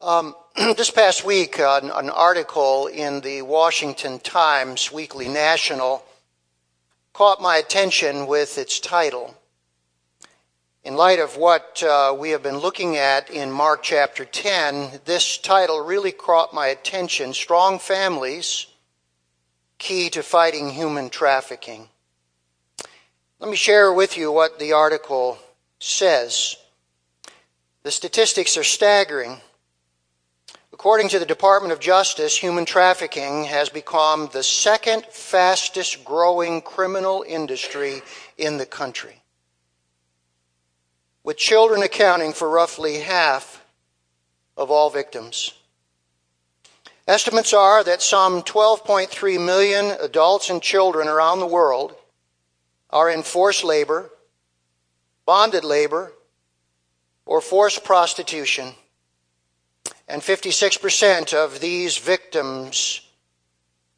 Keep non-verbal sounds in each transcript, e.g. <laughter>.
Um, <clears throat> this past week, uh, an article in the Washington Times Weekly National caught my attention with its title. In light of what uh, we have been looking at in Mark chapter 10, this title really caught my attention Strong Families Key to Fighting Human Trafficking. Let me share with you what the article says. The statistics are staggering. According to the Department of Justice, human trafficking has become the second fastest growing criminal industry in the country, with children accounting for roughly half of all victims. Estimates are that some 12.3 million adults and children around the world are in forced labor, bonded labor, or forced prostitution and 56% of these victims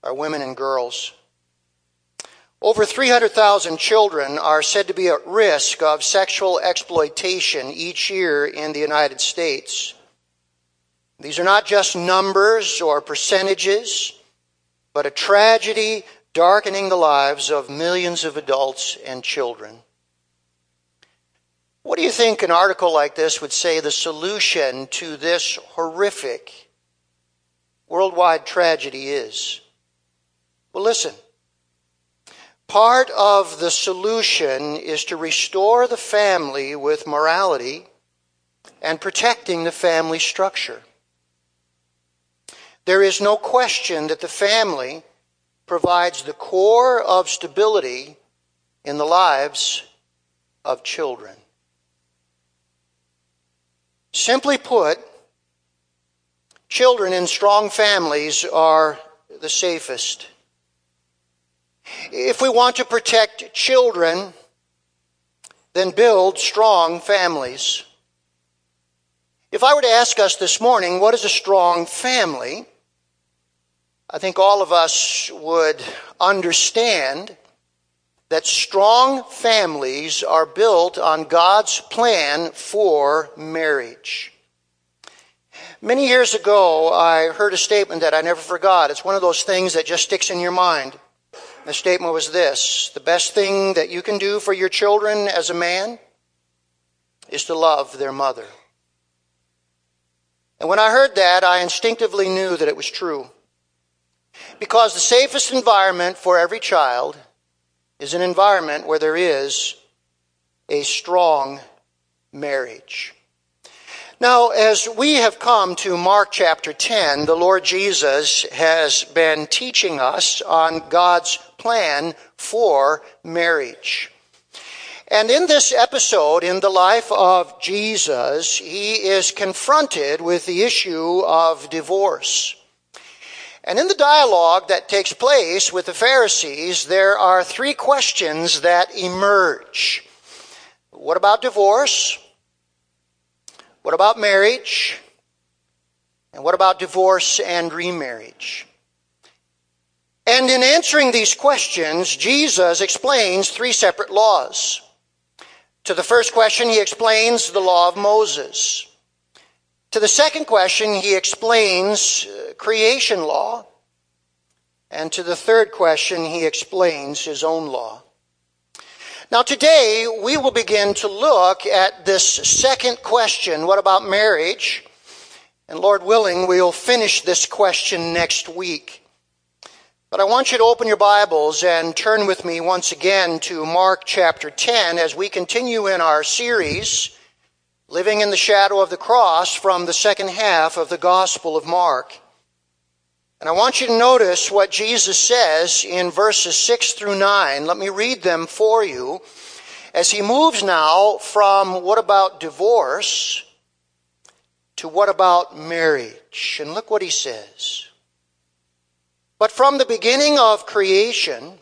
are women and girls. Over 300,000 children are said to be at risk of sexual exploitation each year in the United States. These are not just numbers or percentages, but a tragedy darkening the lives of millions of adults and children. What do you think an article like this would say the solution to this horrific worldwide tragedy is? Well, listen. Part of the solution is to restore the family with morality and protecting the family structure. There is no question that the family provides the core of stability in the lives of children. Simply put, children in strong families are the safest. If we want to protect children, then build strong families. If I were to ask us this morning, what is a strong family? I think all of us would understand that strong families are built on God's plan for marriage. Many years ago, I heard a statement that I never forgot. It's one of those things that just sticks in your mind. The statement was this The best thing that you can do for your children as a man is to love their mother. And when I heard that, I instinctively knew that it was true. Because the safest environment for every child is an environment where there is a strong marriage. Now, as we have come to Mark chapter 10, the Lord Jesus has been teaching us on God's plan for marriage. And in this episode, in the life of Jesus, he is confronted with the issue of divorce. And in the dialogue that takes place with the Pharisees, there are three questions that emerge. What about divorce? What about marriage? And what about divorce and remarriage? And in answering these questions, Jesus explains three separate laws. To the first question, he explains the law of Moses. To the second question, he explains uh, creation law. And to the third question, he explains his own law. Now, today, we will begin to look at this second question what about marriage? And Lord willing, we'll finish this question next week. But I want you to open your Bibles and turn with me once again to Mark chapter 10 as we continue in our series living in the shadow of the cross from the second half of the Gospel of Mark. And I want you to notice what Jesus says in verses 6 through 9. Let me read them for you as he moves now from what about divorce to what about marriage. And look what he says. But from the beginning of creation,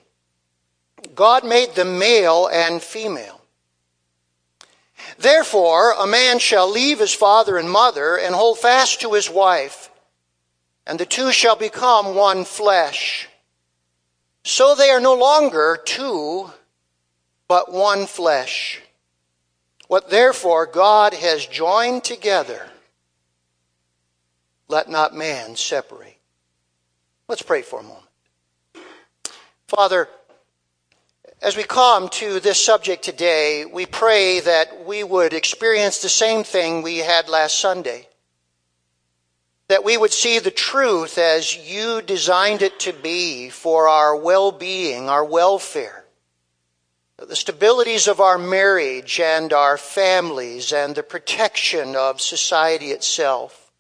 God made them male and female. Therefore, a man shall leave his father and mother and hold fast to his wife, and the two shall become one flesh. So they are no longer two, but one flesh. What therefore God has joined together, let not man separate. Let's pray for a moment. Father, as we come to this subject today, we pray that we would experience the same thing we had last Sunday. That we would see the truth as you designed it to be for our well being, our welfare, the stabilities of our marriage and our families, and the protection of society itself.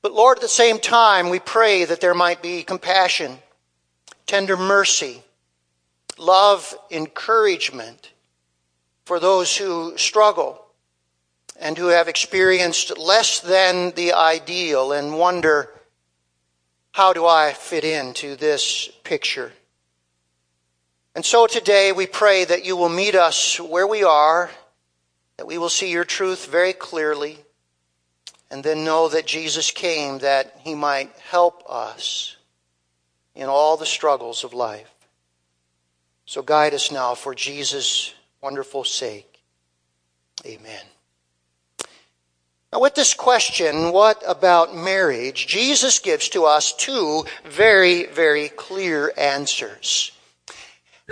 But Lord, at the same time, we pray that there might be compassion, tender mercy, love, encouragement for those who struggle and who have experienced less than the ideal and wonder, how do I fit into this picture? And so today we pray that you will meet us where we are, that we will see your truth very clearly, and then know that Jesus came that he might help us in all the struggles of life. So guide us now for Jesus' wonderful sake. Amen. Now, with this question, what about marriage? Jesus gives to us two very, very clear answers.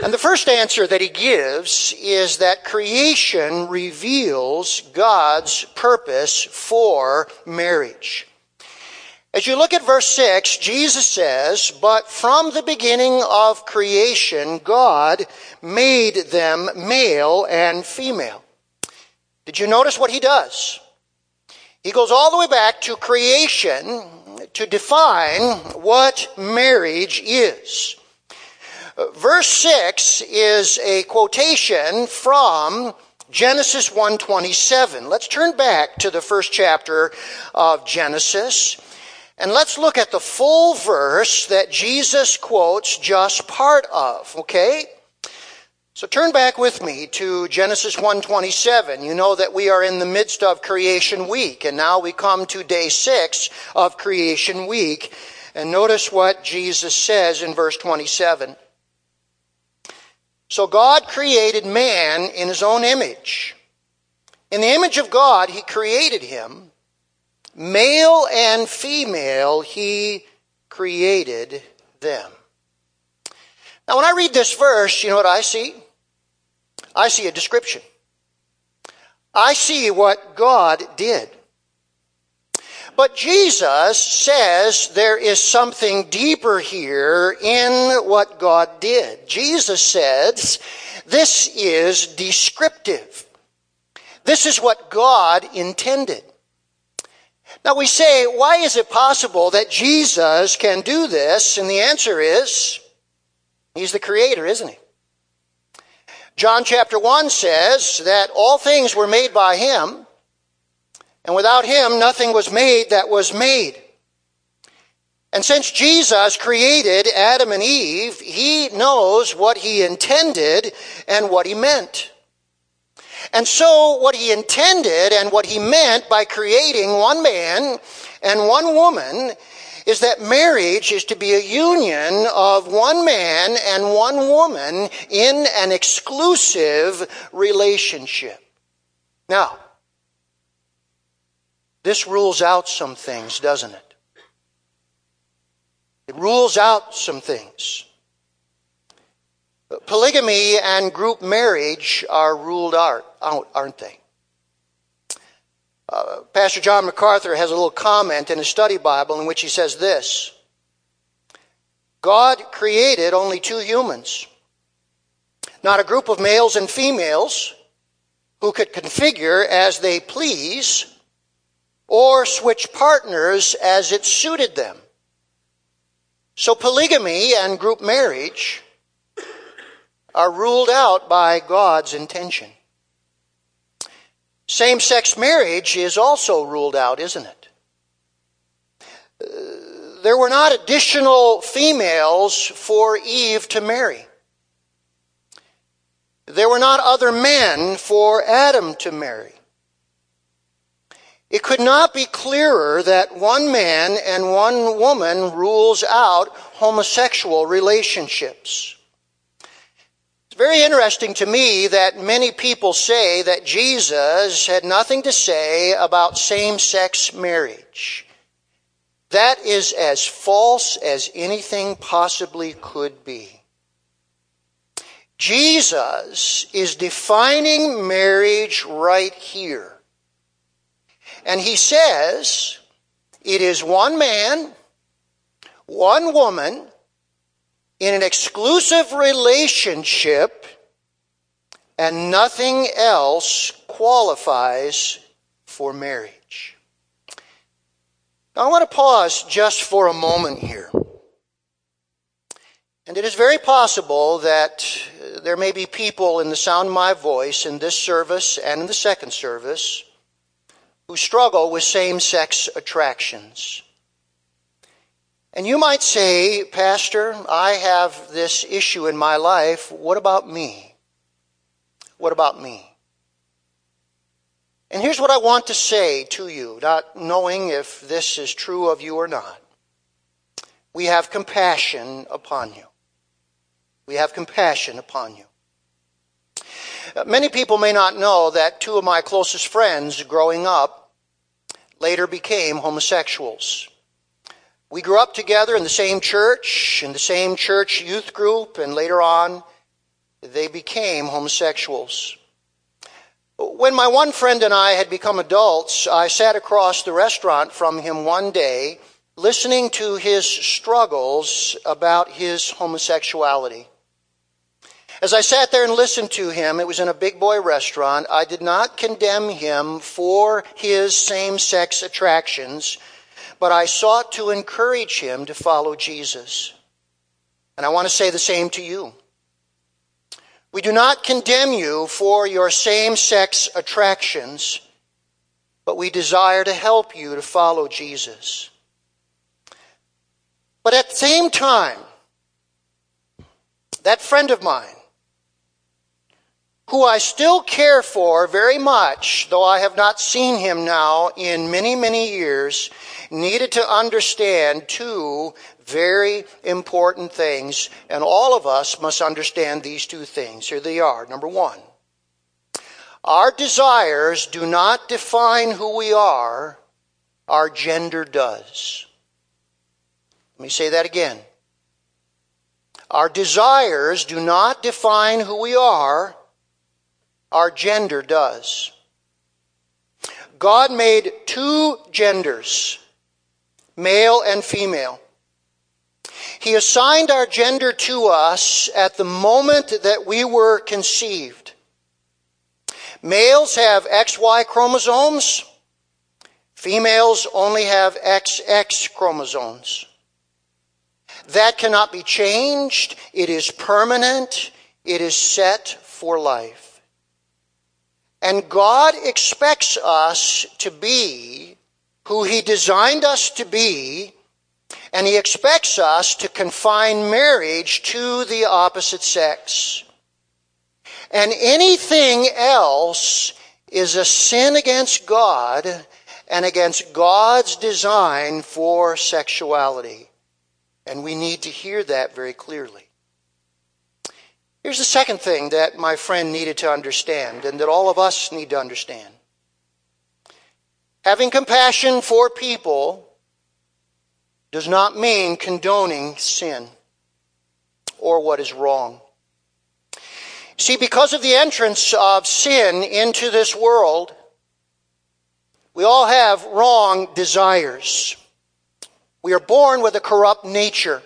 And the first answer that he gives is that creation reveals God's purpose for marriage. As you look at verse 6, Jesus says, But from the beginning of creation, God made them male and female. Did you notice what he does? He goes all the way back to creation to define what marriage is. Verse 6 is a quotation from Genesis 1:27. Let's turn back to the first chapter of Genesis. And let's look at the full verse that Jesus quotes just part of, okay? So turn back with me to Genesis 1:27. You know that we are in the midst of creation week and now we come to day 6 of creation week. And notice what Jesus says in verse 27. So God created man in his own image. In the image of God he created him. Male and female, he created them. Now, when I read this verse, you know what I see? I see a description. I see what God did. But Jesus says there is something deeper here in what God did. Jesus says this is descriptive. This is what God intended. Now we say, why is it possible that Jesus can do this? And the answer is, He's the creator, isn't He? John chapter 1 says that all things were made by Him, and without Him nothing was made that was made. And since Jesus created Adam and Eve, He knows what He intended and what He meant. And so, what he intended and what he meant by creating one man and one woman is that marriage is to be a union of one man and one woman in an exclusive relationship. Now, this rules out some things, doesn't it? It rules out some things. Polygamy and group marriage are ruled out, aren't they? Uh, Pastor John MacArthur has a little comment in his study Bible in which he says this God created only two humans, not a group of males and females who could configure as they please or switch partners as it suited them. So polygamy and group marriage are ruled out by God's intention. Same sex marriage is also ruled out, isn't it? Uh, there were not additional females for Eve to marry. There were not other men for Adam to marry. It could not be clearer that one man and one woman rules out homosexual relationships very interesting to me that many people say that Jesus had nothing to say about same sex marriage. That is as false as anything possibly could be. Jesus is defining marriage right here. And he says it is one man, one woman, in an exclusive relationship, and nothing else qualifies for marriage. Now, I want to pause just for a moment here. And it is very possible that there may be people in the sound of my voice in this service and in the second service who struggle with same sex attractions. And you might say, Pastor, I have this issue in my life. What about me? What about me? And here's what I want to say to you, not knowing if this is true of you or not. We have compassion upon you. We have compassion upon you. Uh, many people may not know that two of my closest friends growing up later became homosexuals. We grew up together in the same church, in the same church youth group, and later on, they became homosexuals. When my one friend and I had become adults, I sat across the restaurant from him one day, listening to his struggles about his homosexuality. As I sat there and listened to him, it was in a big boy restaurant. I did not condemn him for his same sex attractions but I sought to encourage him to follow Jesus. And I want to say the same to you. We do not condemn you for your same sex attractions, but we desire to help you to follow Jesus. But at the same time, that friend of mine, who I still care for very much, though I have not seen him now in many, many years, needed to understand two very important things, and all of us must understand these two things. Here they are. Number one, our desires do not define who we are, our gender does. Let me say that again. Our desires do not define who we are, our gender does. God made two genders male and female. He assigned our gender to us at the moment that we were conceived. Males have XY chromosomes. Females only have XX chromosomes. That cannot be changed. It is permanent. It is set for life. And God expects us to be who He designed us to be, and He expects us to confine marriage to the opposite sex. And anything else is a sin against God and against God's design for sexuality. And we need to hear that very clearly. Here's the second thing that my friend needed to understand and that all of us need to understand. Having compassion for people does not mean condoning sin or what is wrong. See, because of the entrance of sin into this world, we all have wrong desires. We are born with a corrupt nature.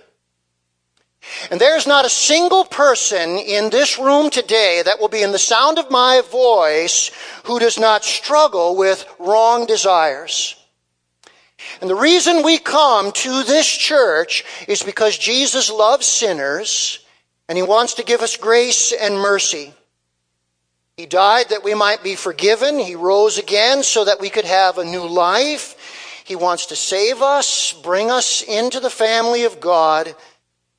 And there's not a single person in this room today that will be in the sound of my voice who does not struggle with wrong desires. And the reason we come to this church is because Jesus loves sinners and he wants to give us grace and mercy. He died that we might be forgiven. He rose again so that we could have a new life. He wants to save us, bring us into the family of God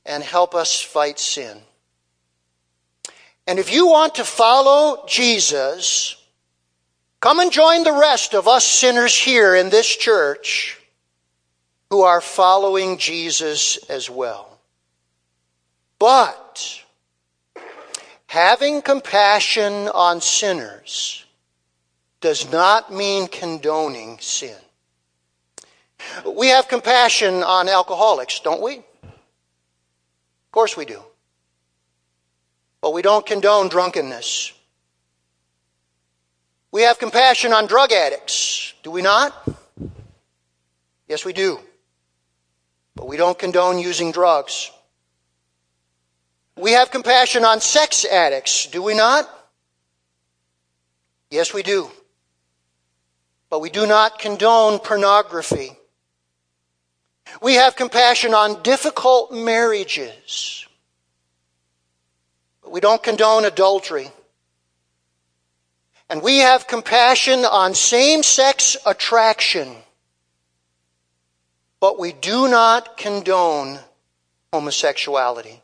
and help us fight sin. And if you want to follow Jesus, come and join the rest of us sinners here in this church who are following Jesus as well. But having compassion on sinners does not mean condoning sin. We have compassion on alcoholics, don't we? Of course we do. But we don't condone drunkenness. We have compassion on drug addicts, do we not? Yes, we do. But we don't condone using drugs. We have compassion on sex addicts, do we not? Yes, we do. But we do not condone pornography. We have compassion on difficult marriages. But we don't condone adultery. And we have compassion on same sex attraction. But we do not condone homosexuality.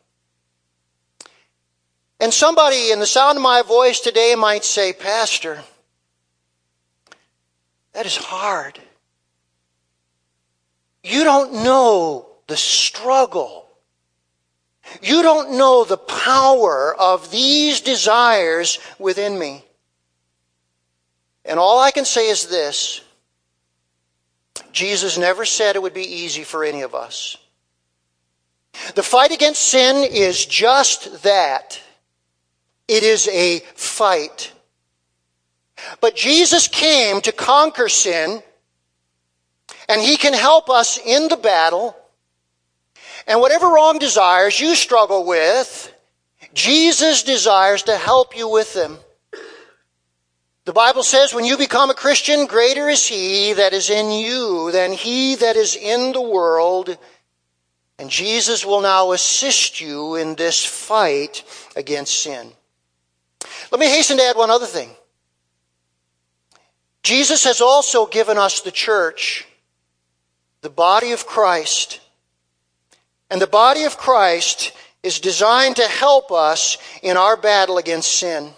And somebody in the sound of my voice today might say, Pastor, that is hard. You don't know the struggle. You don't know the power of these desires within me. And all I can say is this Jesus never said it would be easy for any of us. The fight against sin is just that it is a fight. But Jesus came to conquer sin, and He can help us in the battle. And whatever wrong desires you struggle with, Jesus desires to help you with them. The Bible says when you become a Christian, greater is He that is in you than He that is in the world. And Jesus will now assist you in this fight against sin. Let me hasten to add one other thing. Jesus has also given us the church, the body of Christ. And the body of Christ is designed to help us in our battle against sin.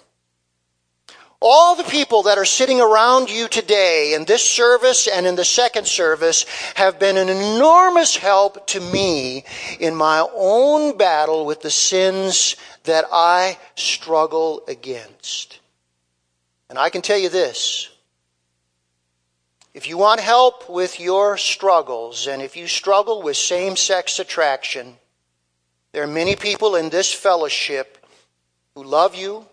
All the people that are sitting around you today in this service and in the second service have been an enormous help to me in my own battle with the sins that I struggle against. And I can tell you this. If you want help with your struggles, and if you struggle with same sex attraction, there are many people in this fellowship who love you,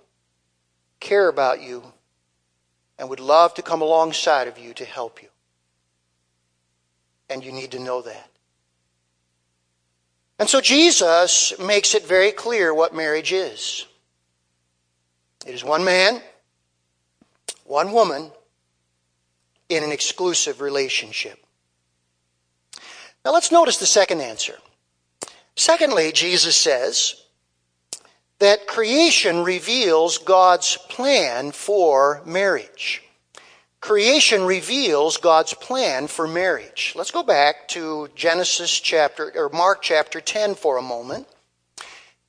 care about you, and would love to come alongside of you to help you. And you need to know that. And so Jesus makes it very clear what marriage is it is one man, one woman in an exclusive relationship. Now let's notice the second answer. Secondly, Jesus says, that creation reveals God's plan for marriage. Creation reveals God's plan for marriage. Let's go back to Genesis chapter, or Mark chapter 10 for a moment.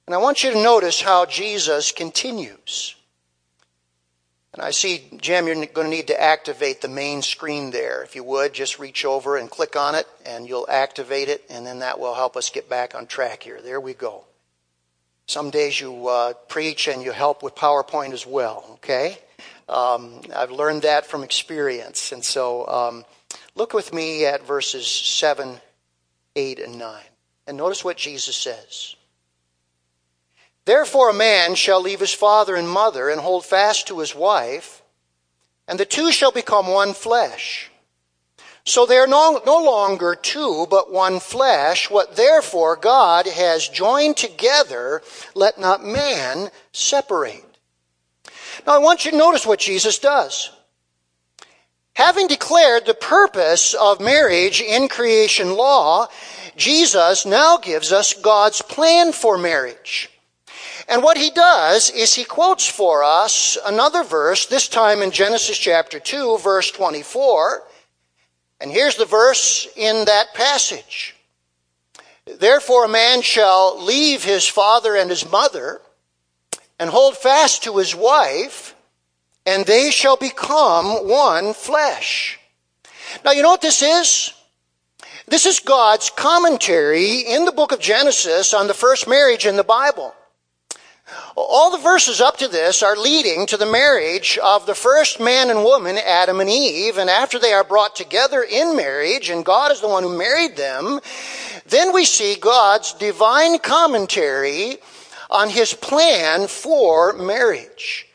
And I want you to notice how Jesus continues. And I see, Jim, you're going to need to activate the main screen there. If you would, just reach over and click on it, and you'll activate it, and then that will help us get back on track here. There we go. Some days you uh, preach and you help with PowerPoint as well, okay? Um, I've learned that from experience. And so um, look with me at verses 7, 8, and 9. And notice what Jesus says. Therefore, a man shall leave his father and mother and hold fast to his wife, and the two shall become one flesh. So they are no, no longer two, but one flesh. What therefore God has joined together, let not man separate. Now I want you to notice what Jesus does. Having declared the purpose of marriage in creation law, Jesus now gives us God's plan for marriage. And what he does is he quotes for us another verse, this time in Genesis chapter 2, verse 24. And here's the verse in that passage. Therefore, a man shall leave his father and his mother and hold fast to his wife, and they shall become one flesh. Now, you know what this is? This is God's commentary in the book of Genesis on the first marriage in the Bible. All the verses up to this are leading to the marriage of the first man and woman, Adam and Eve. And after they are brought together in marriage, and God is the one who married them, then we see God's divine commentary on his plan for marriage.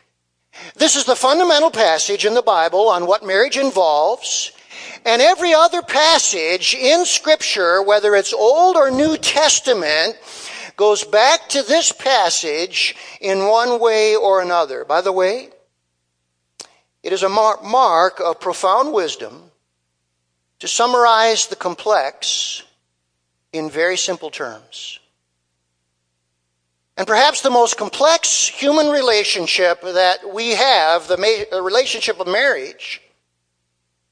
This is the fundamental passage in the Bible on what marriage involves. And every other passage in Scripture, whether it's Old or New Testament, goes back to this passage in one way or another. By the way, it is a mark of profound wisdom to summarize the complex in very simple terms. And perhaps the most complex human relationship that we have, the relationship of marriage,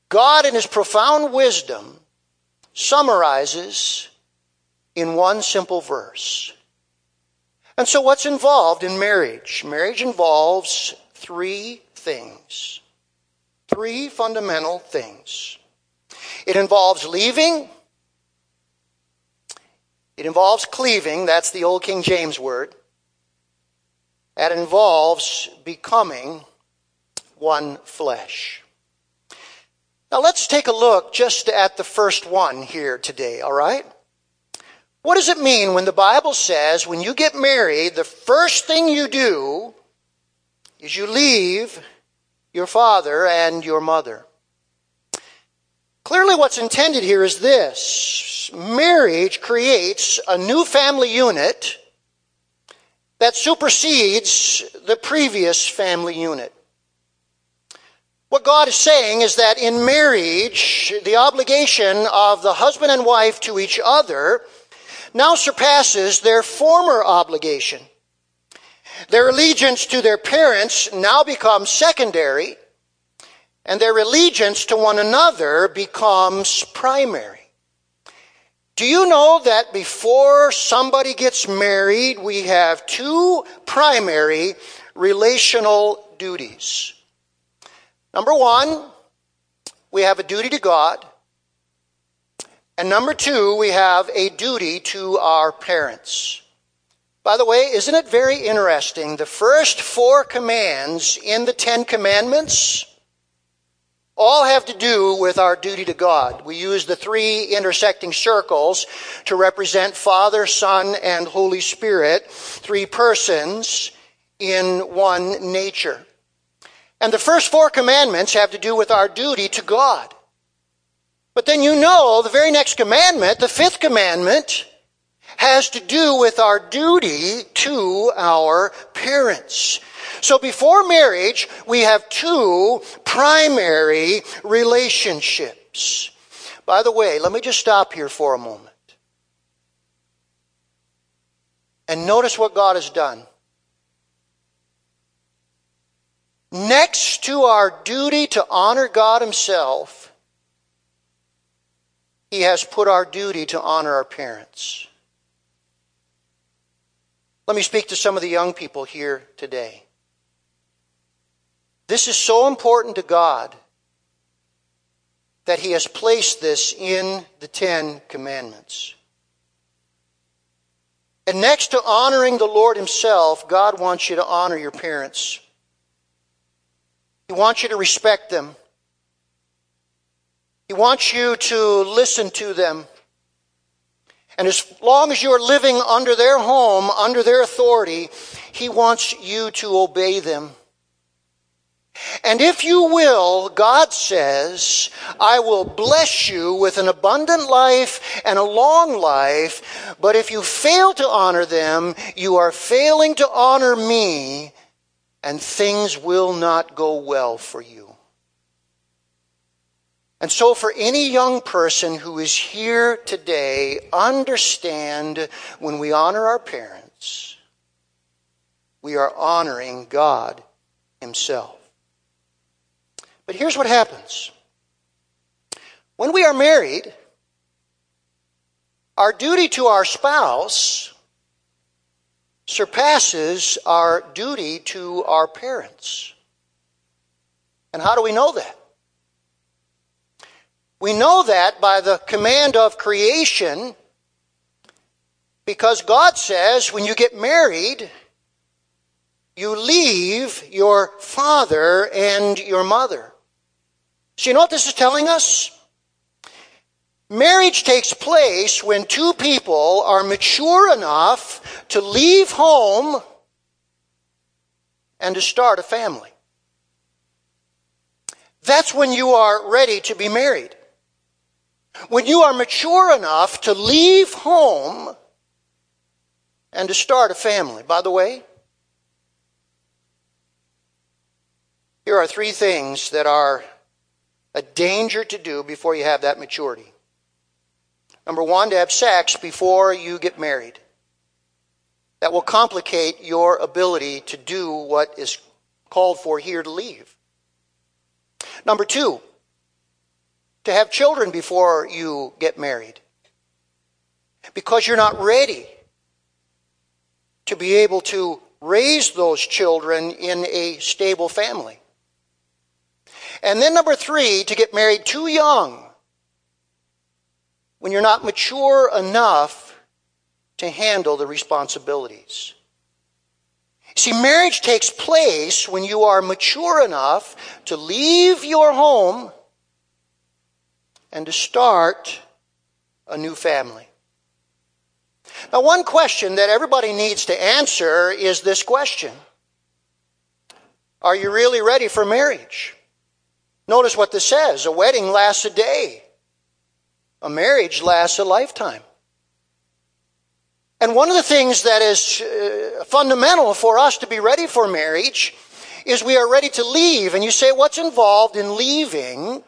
God in his profound wisdom summarizes in one simple verse. And so, what's involved in marriage? Marriage involves three things. Three fundamental things. It involves leaving. It involves cleaving. That's the old King James word. It involves becoming one flesh. Now, let's take a look just at the first one here today, all right? What does it mean when the Bible says when you get married, the first thing you do is you leave your father and your mother? Clearly, what's intended here is this marriage creates a new family unit that supersedes the previous family unit. What God is saying is that in marriage, the obligation of the husband and wife to each other now surpasses their former obligation. Their allegiance to their parents now becomes secondary, and their allegiance to one another becomes primary. Do you know that before somebody gets married, we have two primary relational duties? Number one, we have a duty to God. And number two, we have a duty to our parents. By the way, isn't it very interesting? The first four commands in the Ten Commandments all have to do with our duty to God. We use the three intersecting circles to represent Father, Son, and Holy Spirit, three persons in one nature. And the first four commandments have to do with our duty to God. But then you know the very next commandment, the fifth commandment, has to do with our duty to our parents. So before marriage, we have two primary relationships. By the way, let me just stop here for a moment. And notice what God has done. Next to our duty to honor God Himself, he has put our duty to honor our parents. Let me speak to some of the young people here today. This is so important to God that He has placed this in the Ten Commandments. And next to honoring the Lord Himself, God wants you to honor your parents. He wants you to respect them. He wants you to listen to them. And as long as you're living under their home, under their authority, He wants you to obey them. And if you will, God says, I will bless you with an abundant life and a long life. But if you fail to honor them, you are failing to honor me, and things will not go well for you. And so, for any young person who is here today, understand when we honor our parents, we are honoring God Himself. But here's what happens when we are married, our duty to our spouse surpasses our duty to our parents. And how do we know that? We know that by the command of creation because God says when you get married, you leave your father and your mother. So, you know what this is telling us? Marriage takes place when two people are mature enough to leave home and to start a family. That's when you are ready to be married. When you are mature enough to leave home and to start a family. By the way, here are three things that are a danger to do before you have that maturity. Number one, to have sex before you get married. That will complicate your ability to do what is called for here to leave. Number two, to have children before you get married. Because you're not ready to be able to raise those children in a stable family. And then number three, to get married too young when you're not mature enough to handle the responsibilities. See, marriage takes place when you are mature enough to leave your home and to start a new family. Now, one question that everybody needs to answer is this question Are you really ready for marriage? Notice what this says a wedding lasts a day, a marriage lasts a lifetime. And one of the things that is uh, fundamental for us to be ready for marriage is we are ready to leave. And you say, what's involved in leaving?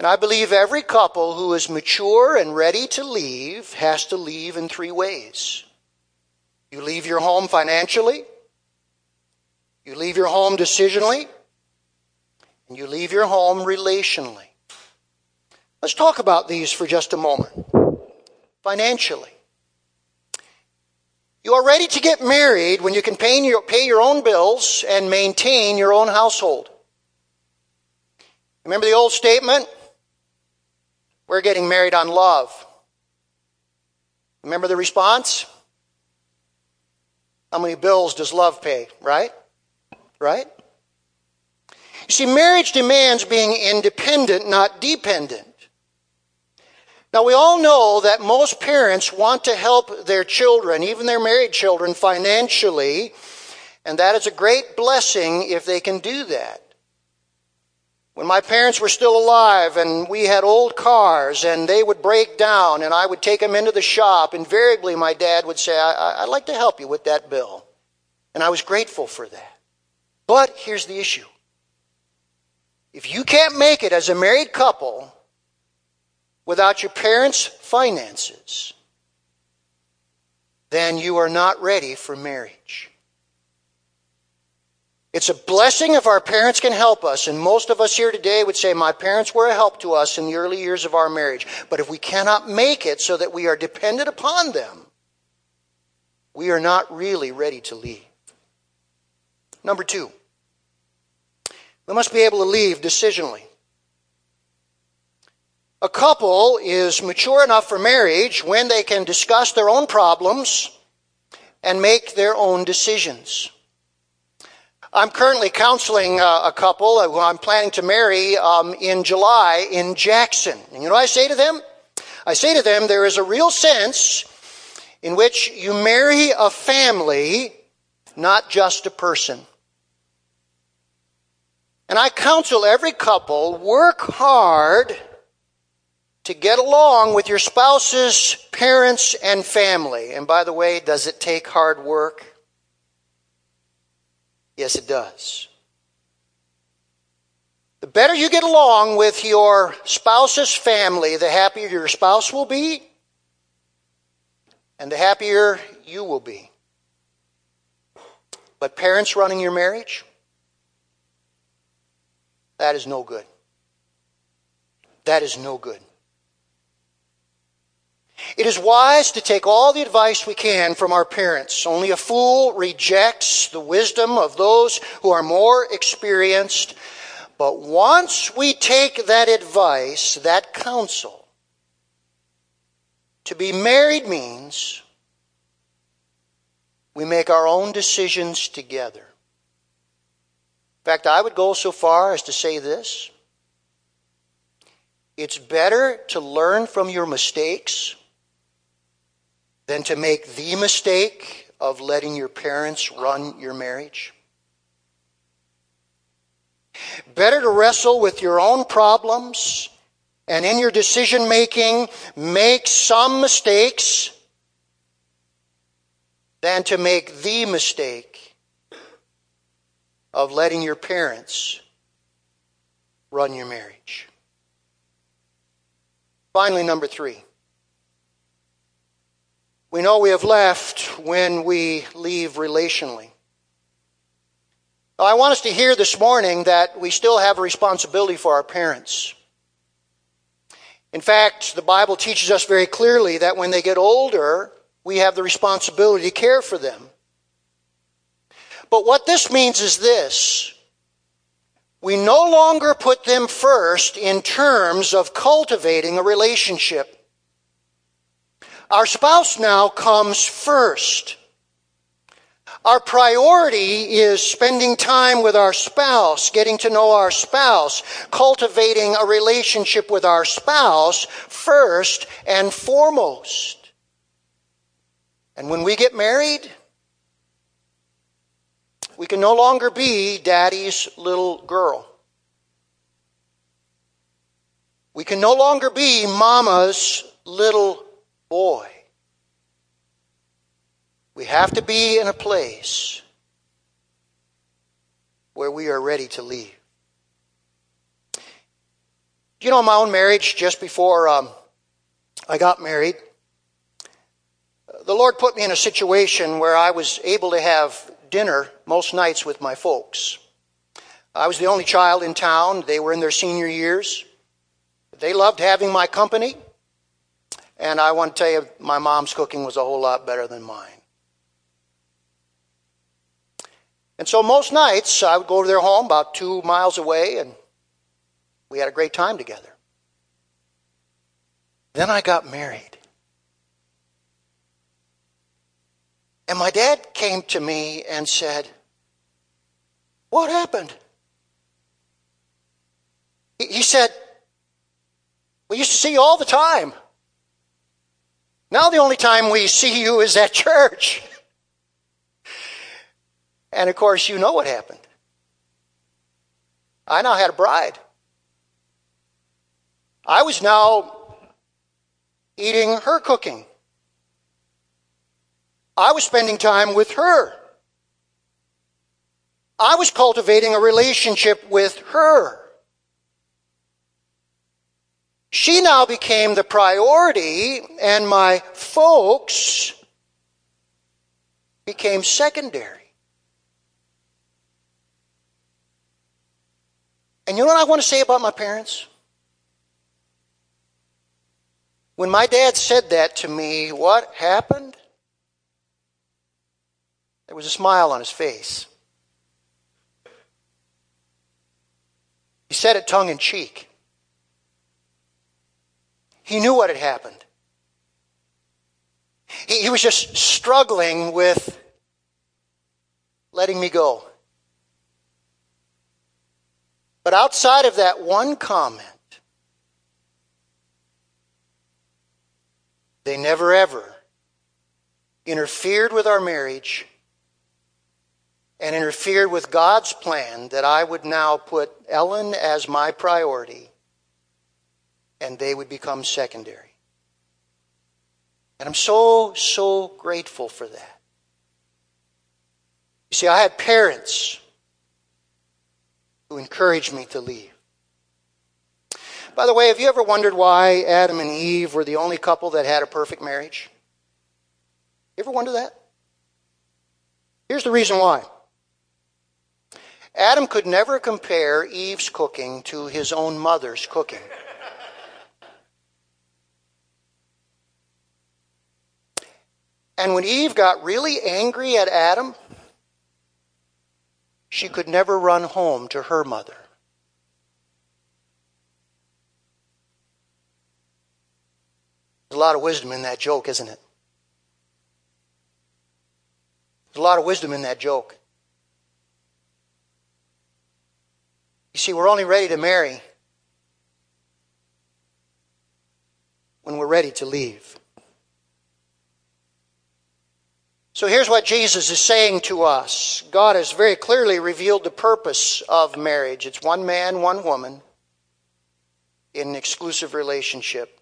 And I believe every couple who is mature and ready to leave has to leave in three ways. You leave your home financially, you leave your home decisionally, and you leave your home relationally. Let's talk about these for just a moment. Financially. You are ready to get married when you can pay your, pay your own bills and maintain your own household. Remember the old statement? We're getting married on love. Remember the response? How many bills does love pay, right? Right? You see, marriage demands being independent, not dependent. Now, we all know that most parents want to help their children, even their married children, financially, and that is a great blessing if they can do that. When my parents were still alive and we had old cars and they would break down and I would take them into the shop, invariably my dad would say, I- would like to help you with that bill. And I was grateful for that. But here's the issue. If you can't make it as a married couple without your parents' finances, then you are not ready for marriage. It's a blessing if our parents can help us. And most of us here today would say, My parents were a help to us in the early years of our marriage. But if we cannot make it so that we are dependent upon them, we are not really ready to leave. Number two, we must be able to leave decisionally. A couple is mature enough for marriage when they can discuss their own problems and make their own decisions. I'm currently counseling uh, a couple who I'm planning to marry um, in July in Jackson. And you know what I say to them? I say to them, there is a real sense in which you marry a family, not just a person. And I counsel every couple work hard to get along with your spouse's parents and family. And by the way, does it take hard work? Yes, it does. The better you get along with your spouse's family, the happier your spouse will be, and the happier you will be. But parents running your marriage, that is no good. That is no good. It is wise to take all the advice we can from our parents. Only a fool rejects the wisdom of those who are more experienced. But once we take that advice, that counsel, to be married means we make our own decisions together. In fact, I would go so far as to say this it's better to learn from your mistakes than to make the mistake of letting your parents run your marriage. Better to wrestle with your own problems and in your decision making make some mistakes than to make the mistake of letting your parents run your marriage. Finally, number three. We know we have left when we leave relationally. I want us to hear this morning that we still have a responsibility for our parents. In fact, the Bible teaches us very clearly that when they get older, we have the responsibility to care for them. But what this means is this. We no longer put them first in terms of cultivating a relationship. Our spouse now comes first. Our priority is spending time with our spouse, getting to know our spouse, cultivating a relationship with our spouse first and foremost. And when we get married, we can no longer be daddy's little girl. We can no longer be mama's little boy. We have to be in a place where we are ready to leave. You know my own marriage just before um, I got married? The Lord put me in a situation where I was able to have dinner most nights with my folks. I was the only child in town. They were in their senior years. They loved having my company. And I want to tell you, my mom's cooking was a whole lot better than mine. And so most nights I would go to their home about two miles away and we had a great time together. Then I got married. And my dad came to me and said, What happened? He said, We used to see you all the time. Now the only time we see you is at church. And of course, you know what happened. I now had a bride. I was now eating her cooking. I was spending time with her. I was cultivating a relationship with her. She now became the priority, and my folks became secondary. And you know what I want to say about my parents? When my dad said that to me, what happened? There was a smile on his face. He said it tongue in cheek. He knew what had happened. He, he was just struggling with letting me go. But outside of that one comment, they never ever interfered with our marriage and interfered with God's plan that I would now put Ellen as my priority and they would become secondary. And I'm so, so grateful for that. You see, I had parents who encouraged me to leave. By the way, have you ever wondered why Adam and Eve were the only couple that had a perfect marriage? You ever wonder that? Here's the reason why. Adam could never compare Eve's cooking to his own mother's cooking. And when Eve got really angry at Adam, she could never run home to her mother. There's a lot of wisdom in that joke, isn't it? There's a lot of wisdom in that joke. You see, we're only ready to marry when we're ready to leave. So here's what Jesus is saying to us God has very clearly revealed the purpose of marriage it's one man, one woman in an exclusive relationship.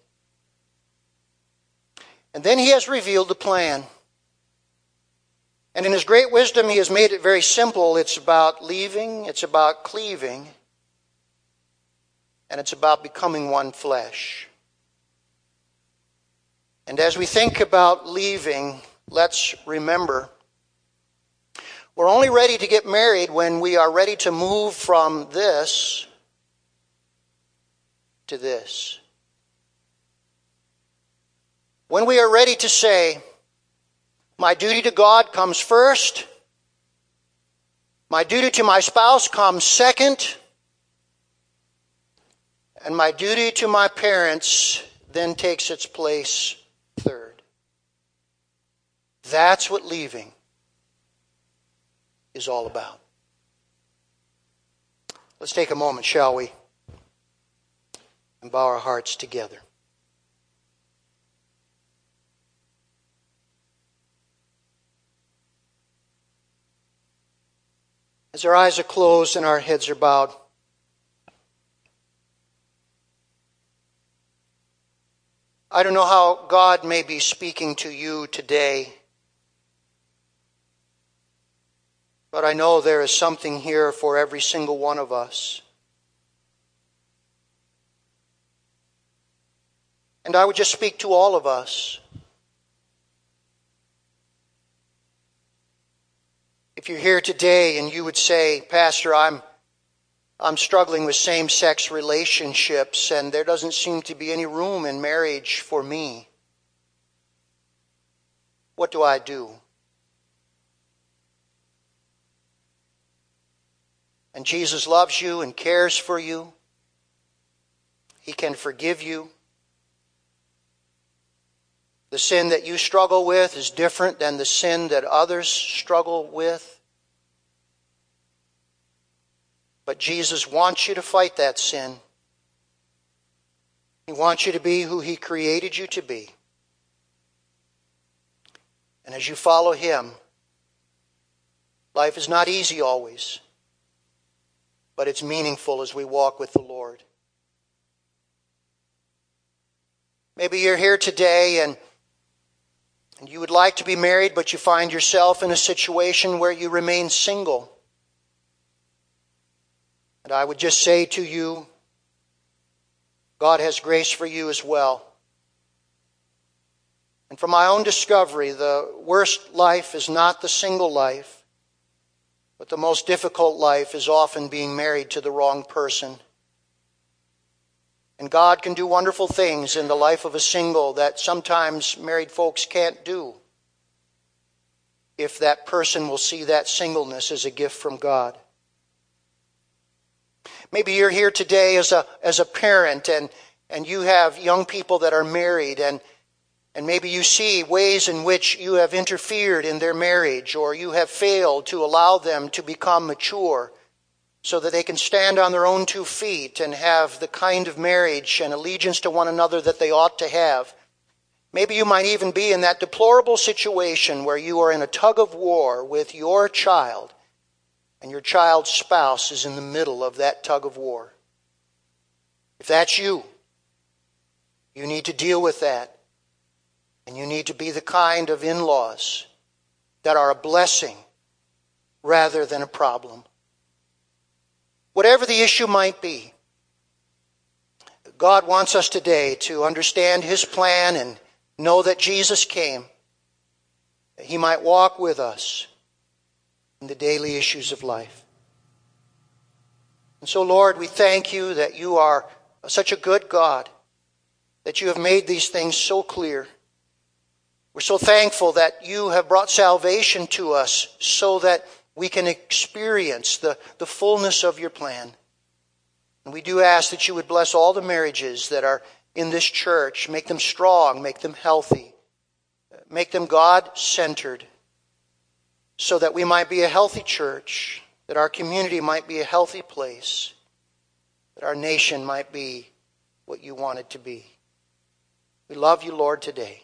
And then he has revealed the plan. And in his great wisdom, he has made it very simple. It's about leaving, it's about cleaving, and it's about becoming one flesh. And as we think about leaving, let's remember we're only ready to get married when we are ready to move from this to this. When we are ready to say, my duty to God comes first, my duty to my spouse comes second, and my duty to my parents then takes its place third. That's what leaving is all about. Let's take a moment, shall we? And bow our hearts together. As our eyes are closed and our heads are bowed, I don't know how God may be speaking to you today, but I know there is something here for every single one of us. And I would just speak to all of us. If you're here today and you would say, Pastor, I'm I'm struggling with same sex relationships, and there doesn't seem to be any room in marriage for me. What do I do? And Jesus loves you and cares for you. He can forgive you. The sin that you struggle with is different than the sin that others struggle with. But Jesus wants you to fight that sin. He wants you to be who He created you to be. And as you follow Him, life is not easy always, but it's meaningful as we walk with the Lord. Maybe you're here today and, and you would like to be married, but you find yourself in a situation where you remain single. And I would just say to you, God has grace for you as well. And from my own discovery, the worst life is not the single life, but the most difficult life is often being married to the wrong person. And God can do wonderful things in the life of a single that sometimes married folks can't do if that person will see that singleness as a gift from God. Maybe you're here today as a, as a parent and, and you have young people that are married and, and maybe you see ways in which you have interfered in their marriage or you have failed to allow them to become mature so that they can stand on their own two feet and have the kind of marriage and allegiance to one another that they ought to have. Maybe you might even be in that deplorable situation where you are in a tug of war with your child and your child's spouse is in the middle of that tug of war. If that's you, you need to deal with that. And you need to be the kind of in laws that are a blessing rather than a problem. Whatever the issue might be, God wants us today to understand His plan and know that Jesus came. That He might walk with us in the daily issues of life. And so, Lord, we thank you that you are such a good God, that you have made these things so clear. We're so thankful that you have brought salvation to us so that we can experience the, the fullness of your plan. And we do ask that you would bless all the marriages that are in this church, make them strong, make them healthy, make them God centered so that we might be a healthy church, that our community might be a healthy place, that our nation might be what you want it to be. We love you, Lord, today.